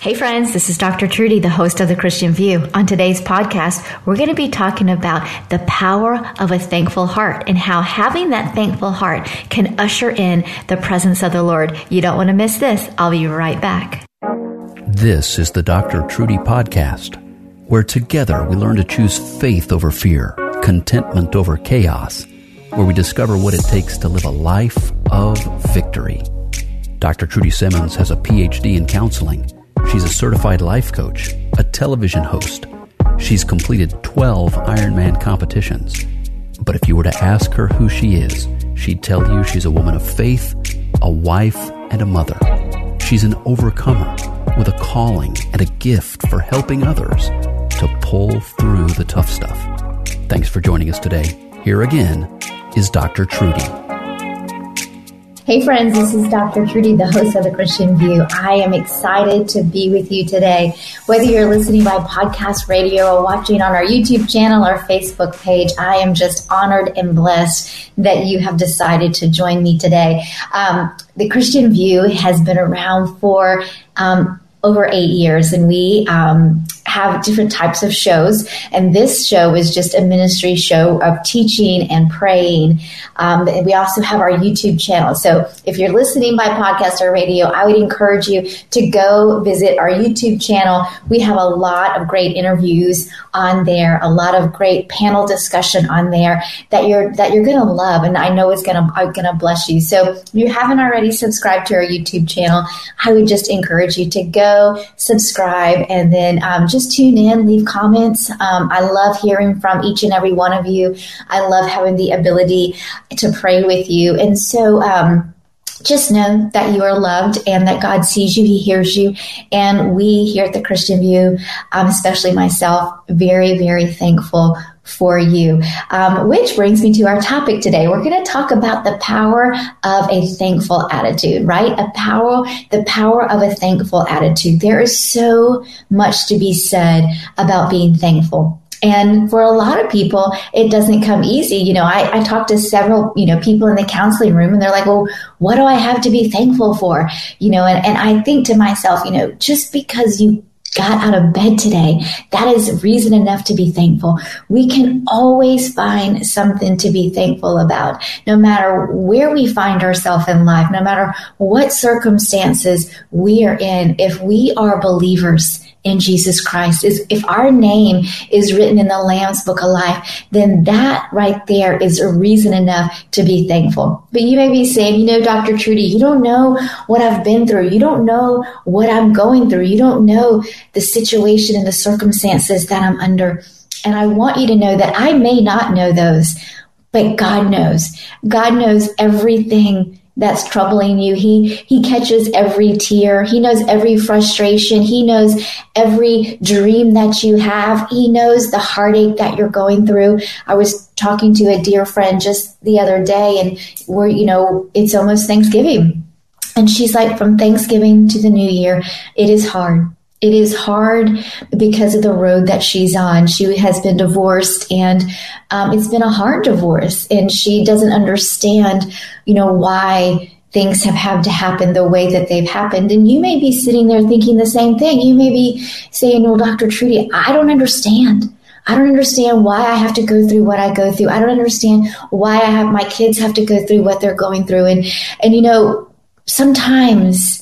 Hey friends, this is Dr. Trudy, the host of The Christian View. On today's podcast, we're going to be talking about the power of a thankful heart and how having that thankful heart can usher in the presence of the Lord. You don't want to miss this. I'll be right back. This is the Dr. Trudy podcast, where together we learn to choose faith over fear, contentment over chaos, where we discover what it takes to live a life of victory. Dr. Trudy Simmons has a PhD in counseling She's a certified life coach, a television host. She's completed 12 Ironman competitions. But if you were to ask her who she is, she'd tell you she's a woman of faith, a wife, and a mother. She's an overcomer with a calling and a gift for helping others to pull through the tough stuff. Thanks for joining us today. Here again is Dr. Trudy. Hey, friends, this is Dr. Trudy, the host of The Christian View. I am excited to be with you today. Whether you're listening by podcast, radio, or watching on our YouTube channel or Facebook page, I am just honored and blessed that you have decided to join me today. Um, the Christian View has been around for um, over eight years, and we um, have different types of shows. And this show is just a ministry show of teaching and praying. Um, and we also have our YouTube channel. So if you're listening by podcast or radio, I would encourage you to go visit our YouTube channel. We have a lot of great interviews on there, a lot of great panel discussion on there that you're that you're gonna love, and I know it's gonna gonna bless you. So if you haven't already subscribed to our YouTube channel, I would just encourage you to go subscribe and then um, just tune in, leave comments. Um, I love hearing from each and every one of you. I love having the ability to pray with you, and so. Um, just know that you are loved and that God sees you, He hears you. And we here at the Christian View, um, especially myself, very, very thankful for you. Um, which brings me to our topic today. We're going to talk about the power of a thankful attitude, right? A power, the power of a thankful attitude. There is so much to be said about being thankful. And for a lot of people, it doesn't come easy. You know, I, I talked to several, you know, people in the counseling room and they're like, well, what do I have to be thankful for? You know, and, and I think to myself, you know, just because you got out of bed today, that is reason enough to be thankful. We can always find something to be thankful about, no matter where we find ourselves in life, no matter what circumstances we are in. If we are believers, in Jesus Christ is if our name is written in the Lamb's book of life, then that right there is a reason enough to be thankful. But you may be saying, you know, Dr. Trudy, you don't know what I've been through. You don't know what I'm going through. You don't know the situation and the circumstances that I'm under. And I want you to know that I may not know those, but God knows. God knows everything that's troubling you. He he catches every tear. He knows every frustration. He knows every dream that you have. He knows the heartache that you're going through. I was talking to a dear friend just the other day and we're, you know, it's almost Thanksgiving. And she's like, from Thanksgiving to the new year, it is hard it is hard because of the road that she's on. She has been divorced and um, it's been a hard divorce and she doesn't understand, you know, why things have had to happen the way that they've happened. And you may be sitting there thinking the same thing. You may be saying, well, Dr. Trudy, I don't understand. I don't understand why I have to go through what I go through. I don't understand why I have my kids have to go through what they're going through. And, and, you know, sometimes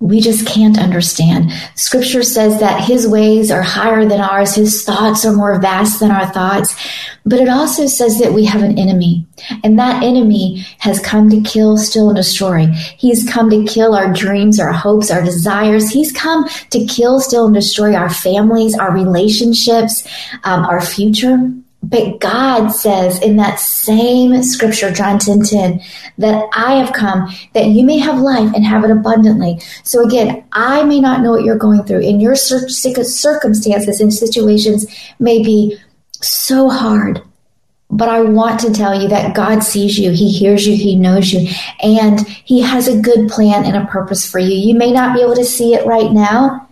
we just can't understand. Scripture says that his ways are higher than ours, his thoughts are more vast than our thoughts. But it also says that we have an enemy, and that enemy has come to kill, steal, and destroy. He's come to kill our dreams, our hopes, our desires. He's come to kill, steal, and destroy our families, our relationships, um, our future. But God says in that same scripture, John 10 10, that I have come that you may have life and have it abundantly. So again, I may not know what you're going through, and your circumstances and situations may be so hard. But I want to tell you that God sees you, He hears you, He knows you, and He has a good plan and a purpose for you. You may not be able to see it right now,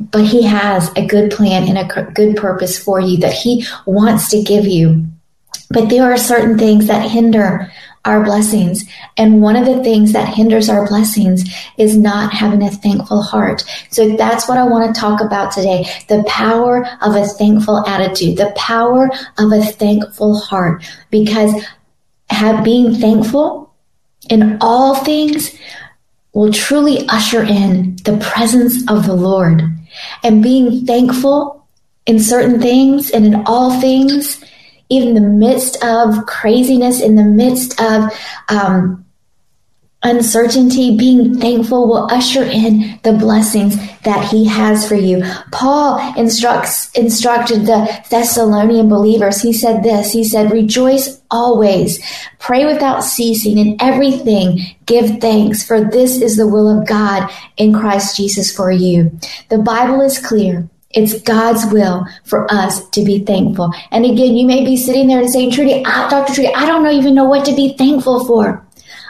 but He has a good plan and a good purpose for you that He wants to give you. But there are certain things that hinder our blessings. And one of the things that hinders our blessings is not having a thankful heart. So that's what I want to talk about today. The power of a thankful attitude, the power of a thankful heart, because have, being thankful in all things will truly usher in the presence of the Lord. And being thankful in certain things and in all things even in the midst of craziness, in the midst of um, uncertainty, being thankful will usher in the blessings that he has for you. Paul instructs instructed the Thessalonian believers. He said this. He said, "Rejoice always, pray without ceasing, in everything give thanks, for this is the will of God in Christ Jesus for you." The Bible is clear. It's God's will for us to be thankful. And again, you may be sitting there and saying, Trudy, I, Dr. Trudy, I don't even know what to be thankful for.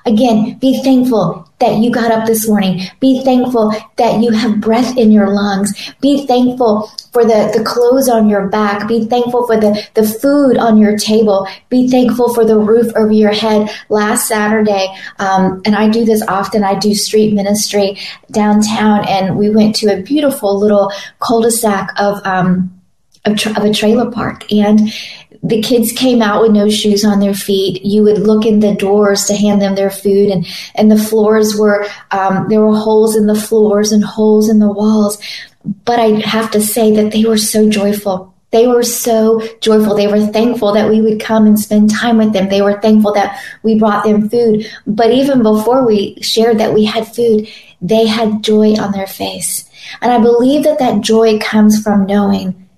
Again, be thankful that you got up this morning. Be thankful that you have breath in your lungs. Be thankful for the, the clothes on your back. Be thankful for the, the food on your table. Be thankful for the roof over your head. Last Saturday, um, and I do this often, I do street ministry downtown, and we went to a beautiful little cul-de-sac of, um, of, tra- of a trailer park. And the kids came out with no shoes on their feet. You would look in the doors to hand them their food, and and the floors were um, there were holes in the floors and holes in the walls. But I have to say that they were so joyful. They were so joyful. They were thankful that we would come and spend time with them. They were thankful that we brought them food. But even before we shared that we had food, they had joy on their face. And I believe that that joy comes from knowing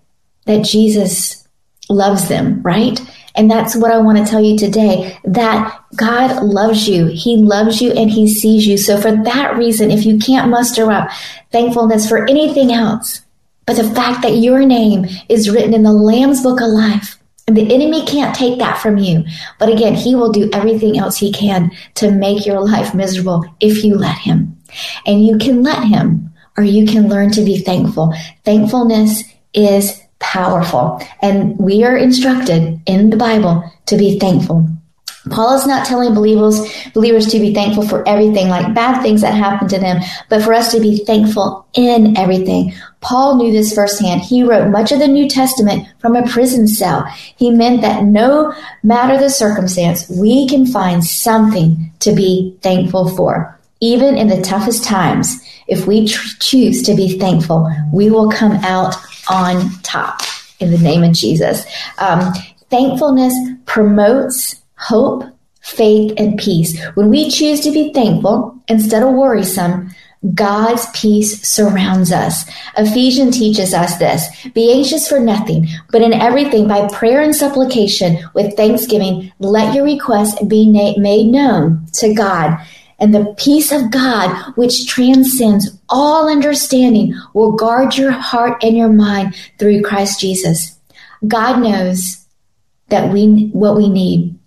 that Jesus loves them, right? And that's what I want to tell you today that God loves you. He loves you and He sees you. So, for that reason, if you can't muster up thankfulness for anything else, but the fact that your name is written in the Lamb's Book of Life, and the enemy can't take that from you. But again, he will do everything else he can to make your life miserable if you let him. And you can let him, or you can learn to be thankful. Thankfulness is powerful. And we are instructed in the Bible to be thankful. Paul is not telling believers believers to be thankful for everything, like bad things that happen to them, but for us to be thankful in everything. Paul knew this firsthand. He wrote much of the New Testament from a prison cell. He meant that no matter the circumstance, we can find something to be thankful for. Even in the toughest times, if we tr- choose to be thankful, we will come out on top in the name of Jesus. Um, thankfulness promotes hope, faith, and peace. When we choose to be thankful instead of worrisome, God's peace surrounds us. Ephesians teaches us this. Be anxious for nothing, but in everything by prayer and supplication with thanksgiving, let your requests be made known to God. And the peace of God, which transcends all understanding, will guard your heart and your mind through Christ Jesus. God knows that we, what we need.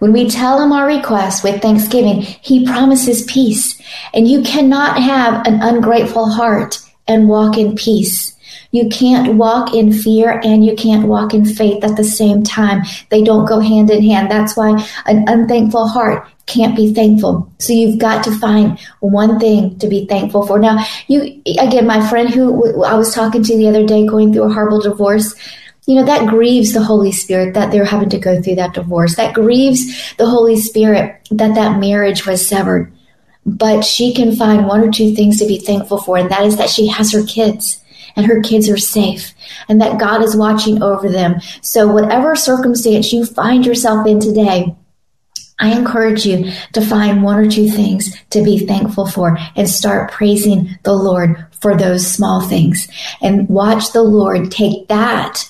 When we tell him our request with thanksgiving, he promises peace. And you cannot have an ungrateful heart and walk in peace. You can't walk in fear and you can't walk in faith at the same time. They don't go hand in hand. That's why an unthankful heart can't be thankful. So you've got to find one thing to be thankful for. Now, you, again, my friend who I was talking to the other day going through a horrible divorce, you know, that grieves the Holy Spirit that they're having to go through that divorce. That grieves the Holy Spirit that that marriage was severed. But she can find one or two things to be thankful for, and that is that she has her kids and her kids are safe and that God is watching over them. So, whatever circumstance you find yourself in today, I encourage you to find one or two things to be thankful for and start praising the Lord for those small things and watch the Lord take that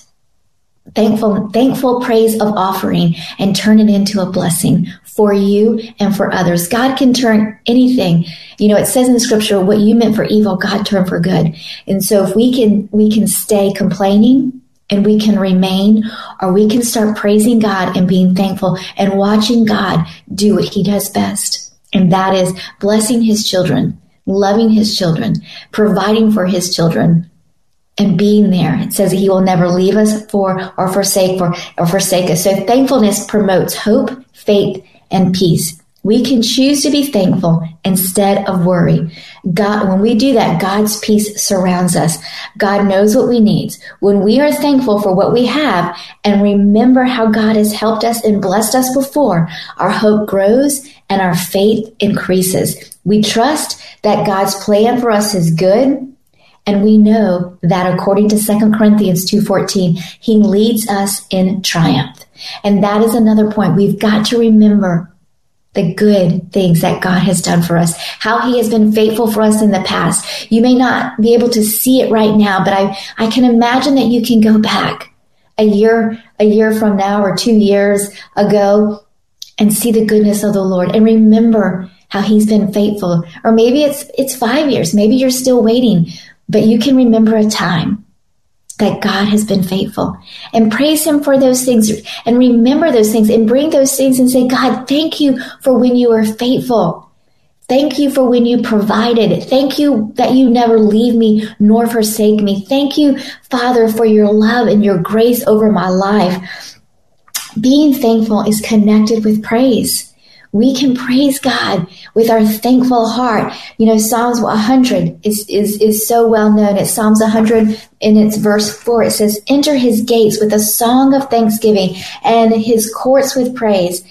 thankful, thankful praise of offering and turn it into a blessing for you and for others. God can turn anything. You know, it says in the scripture, what you meant for evil, God turned for good. And so if we can, we can stay complaining and we can remain, or we can start praising God and being thankful and watching God do what he does best. And that is blessing his children, loving his children, providing for his children, and being there. It says that he will never leave us for or forsake for or forsake us. So thankfulness promotes hope, faith, and peace. We can choose to be thankful instead of worry. God, when we do that, God's peace surrounds us. God knows what we need. When we are thankful for what we have and remember how God has helped us and blessed us before, our hope grows and our faith increases. We trust that God's plan for us is good and we know that according to 2 Corinthians 2:14, he leads us in triumph. And that is another point. We've got to remember the good things that God has done for us, how he has been faithful for us in the past. You may not be able to see it right now, but I, I can imagine that you can go back a year, a year from now or two years ago and see the goodness of the Lord and remember how he's been faithful. Or maybe it's, it's five years. Maybe you're still waiting, but you can remember a time that God has been faithful and praise Him for those things and remember those things and bring those things and say, God, thank you for when you were faithful. Thank you for when you provided. Thank you that you never leave me nor forsake me. Thank you, Father, for your love and your grace over my life. Being thankful is connected with praise we can praise God with our thankful heart. You know, Psalms 100 is, is, is so well known. It's Psalms 100 in its verse 4. It says, Enter his gates with a song of thanksgiving and his courts with praise.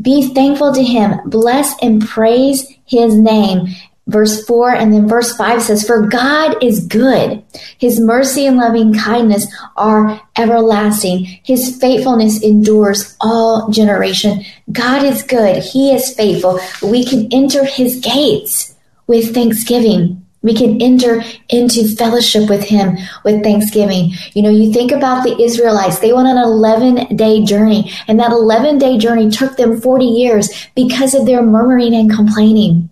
Be thankful to him. Bless and praise his name verse 4 and then verse 5 says, For God is good. His mercy and loving kindness are everlasting. His faithfulness endures all generation. God is good. He is faithful. We can enter his gates with thanksgiving. We can enter into fellowship with him with thanksgiving. You know, you think about the Israelites, they went on an 11 day journey, and that 11 day journey took them 40 years because of their murmuring and complaining.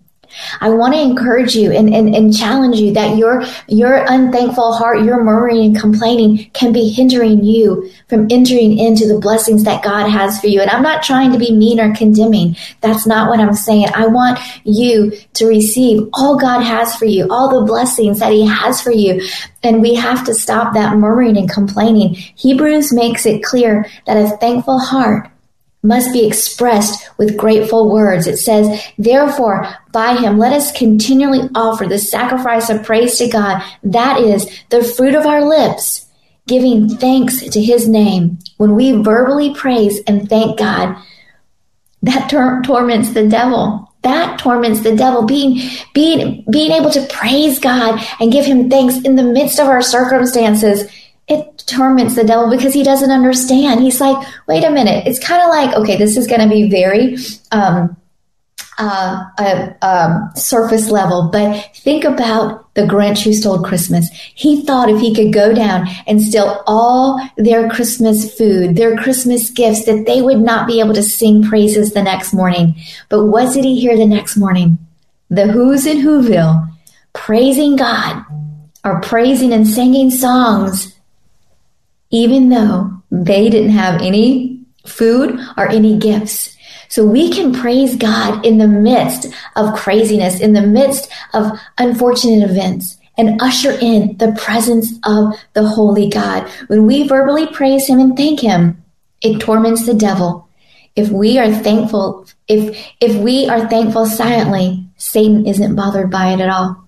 I want to encourage you and, and, and challenge you that your your unthankful heart, your murmuring and complaining can be hindering you from entering into the blessings that God has for you. And I'm not trying to be mean or condemning. That's not what I'm saying. I want you to receive all God has for you, all the blessings that He has for you. And we have to stop that murmuring and complaining. Hebrews makes it clear that a thankful heart must be expressed with grateful words. It says, therefore, by him, let us continually offer the sacrifice of praise to God. That is the fruit of our lips, giving thanks to his name. When we verbally praise and thank God, that tor- torments the devil. That torments the devil. Being, being, being able to praise God and give him thanks in the midst of our circumstances it torments the devil because he doesn't understand. He's like, wait a minute. It's kind of like, okay, this is going to be very um, uh, a, um, surface level, but think about the Grinch who stole Christmas. He thought if he could go down and steal all their Christmas food, their Christmas gifts, that they would not be able to sing praises the next morning. But what did he hear the next morning? The Who's in Whoville praising God or praising and singing songs even though they didn't have any food or any gifts. So we can praise God in the midst of craziness, in the midst of unfortunate events and usher in the presence of the holy God. When we verbally praise him and thank him, it torments the devil. If we are thankful, if, if we are thankful silently, Satan isn't bothered by it at all.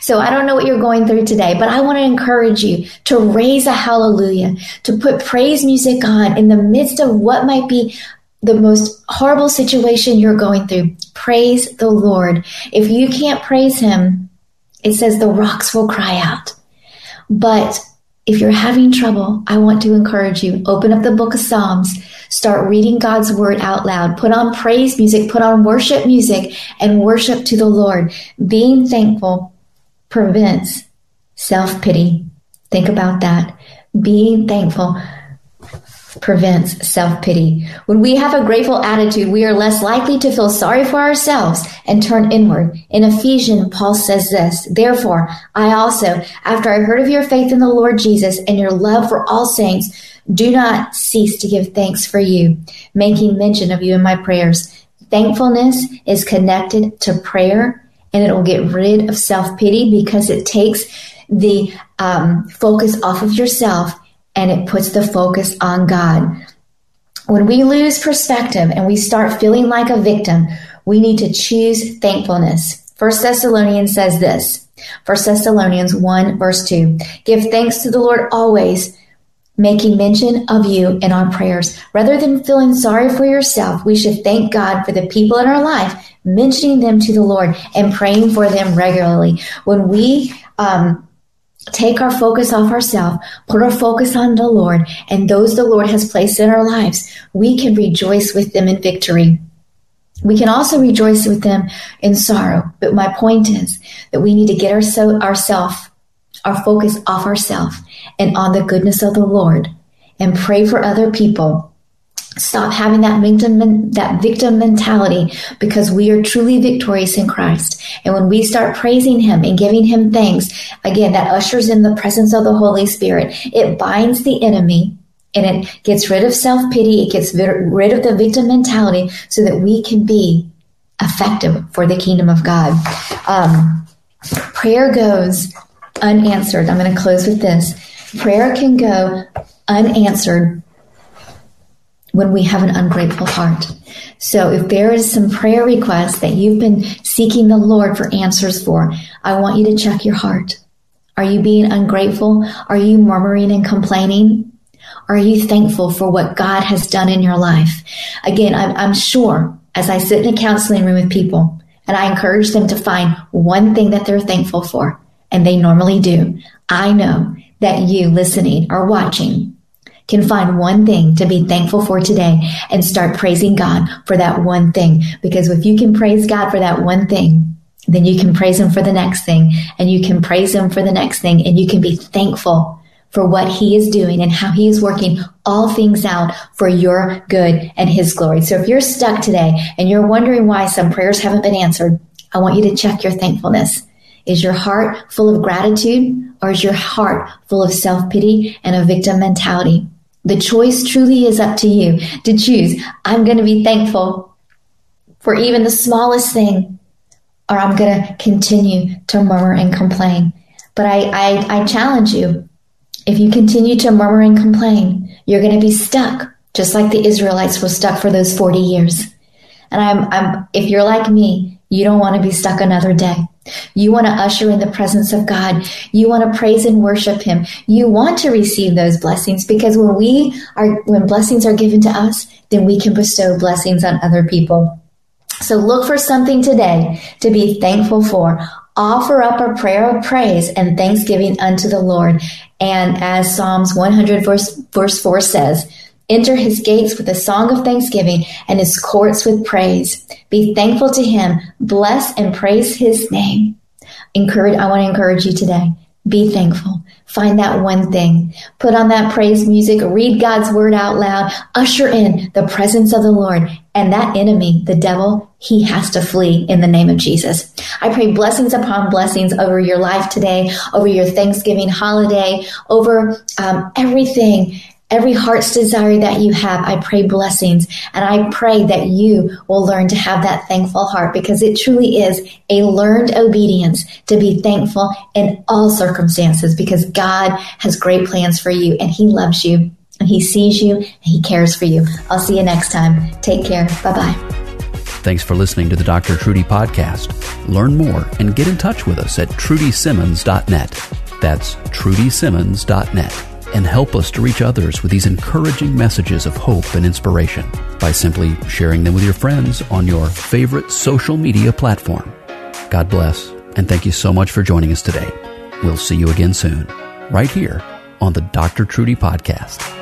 So I don't know what you're going through today, but I want to encourage you to raise a hallelujah, to put praise music on in the midst of what might be the most horrible situation you're going through. Praise the Lord. If you can't praise Him, it says the rocks will cry out. But if you're having trouble, I want to encourage you, open up the book of Psalms, start reading God's word out loud, put on praise music, put on worship music and worship to the Lord, being thankful prevents self pity. Think about that. Being thankful prevents self pity. When we have a grateful attitude, we are less likely to feel sorry for ourselves and turn inward. In Ephesians, Paul says this, Therefore, I also, after I heard of your faith in the Lord Jesus and your love for all saints, do not cease to give thanks for you, making mention of you in my prayers. Thankfulness is connected to prayer and it will get rid of self pity because it takes the um, focus off of yourself and it puts the focus on God. When we lose perspective and we start feeling like a victim, we need to choose thankfulness. First Thessalonians says this. First Thessalonians 1 verse 2. Give thanks to the Lord always, making mention of you in our prayers. Rather than feeling sorry for yourself, we should thank God for the people in our life, mentioning them to the Lord and praying for them regularly. When we um, take our focus off ourselves, put our focus on the Lord and those the Lord has placed in our lives, we can rejoice with them in victory. We can also rejoice with them in sorrow. But my point is that we need to get our so- ourselves, our focus off ourselves and on the goodness of the Lord and pray for other people Stop having that victim, that victim mentality because we are truly victorious in Christ. And when we start praising Him and giving Him thanks, again, that ushers in the presence of the Holy Spirit. It binds the enemy and it gets rid of self pity. It gets rid of the victim mentality so that we can be effective for the kingdom of God. Um, prayer goes unanswered. I'm going to close with this. Prayer can go unanswered when we have an ungrateful heart. So if there is some prayer requests that you've been seeking the Lord for answers for, I want you to check your heart. Are you being ungrateful? Are you murmuring and complaining? Are you thankful for what God has done in your life? Again, I'm, I'm sure as I sit in a counseling room with people and I encourage them to find one thing that they're thankful for, and they normally do. I know that you listening or watching can find one thing to be thankful for today and start praising God for that one thing. Because if you can praise God for that one thing, then you can praise Him for the next thing and you can praise Him for the next thing and you can be thankful for what He is doing and how He is working all things out for your good and His glory. So if you're stuck today and you're wondering why some prayers haven't been answered, I want you to check your thankfulness. Is your heart full of gratitude or is your heart full of self pity and a victim mentality? The choice truly is up to you to choose. I'm going to be thankful for even the smallest thing, or I'm going to continue to murmur and complain. But I, I, I challenge you. If you continue to murmur and complain, you're going to be stuck, just like the Israelites were stuck for those 40 years. And I'm, I'm, if you're like me, you don't want to be stuck another day. You want to usher in the presence of God. You want to praise and worship Him. You want to receive those blessings because when we are, when blessings are given to us, then we can bestow blessings on other people. So look for something today to be thankful for. Offer up a prayer of praise and thanksgiving unto the Lord. And as Psalms 100 verse, verse 4 says, Enter his gates with a song of thanksgiving and his courts with praise. Be thankful to him. Bless and praise his name. Encourage, I want to encourage you today. Be thankful. Find that one thing. Put on that praise music. Read God's word out loud. Usher in the presence of the Lord. And that enemy, the devil, he has to flee in the name of Jesus. I pray blessings upon blessings over your life today, over your Thanksgiving holiday, over um, everything every heart's desire that you have, I pray blessings. And I pray that you will learn to have that thankful heart because it truly is a learned obedience to be thankful in all circumstances because God has great plans for you and He loves you and He sees you and He cares for you. I'll see you next time. Take care. Bye bye. Thanks for listening to the Dr. Trudy podcast. Learn more and get in touch with us at trudysimmons.net. That's trudysimmons.net and help us to reach others with these encouraging messages of hope and inspiration by simply sharing them with your friends on your favorite social media platform. God bless, and thank you so much for joining us today. We'll see you again soon, right here on the Dr. Trudy Podcast.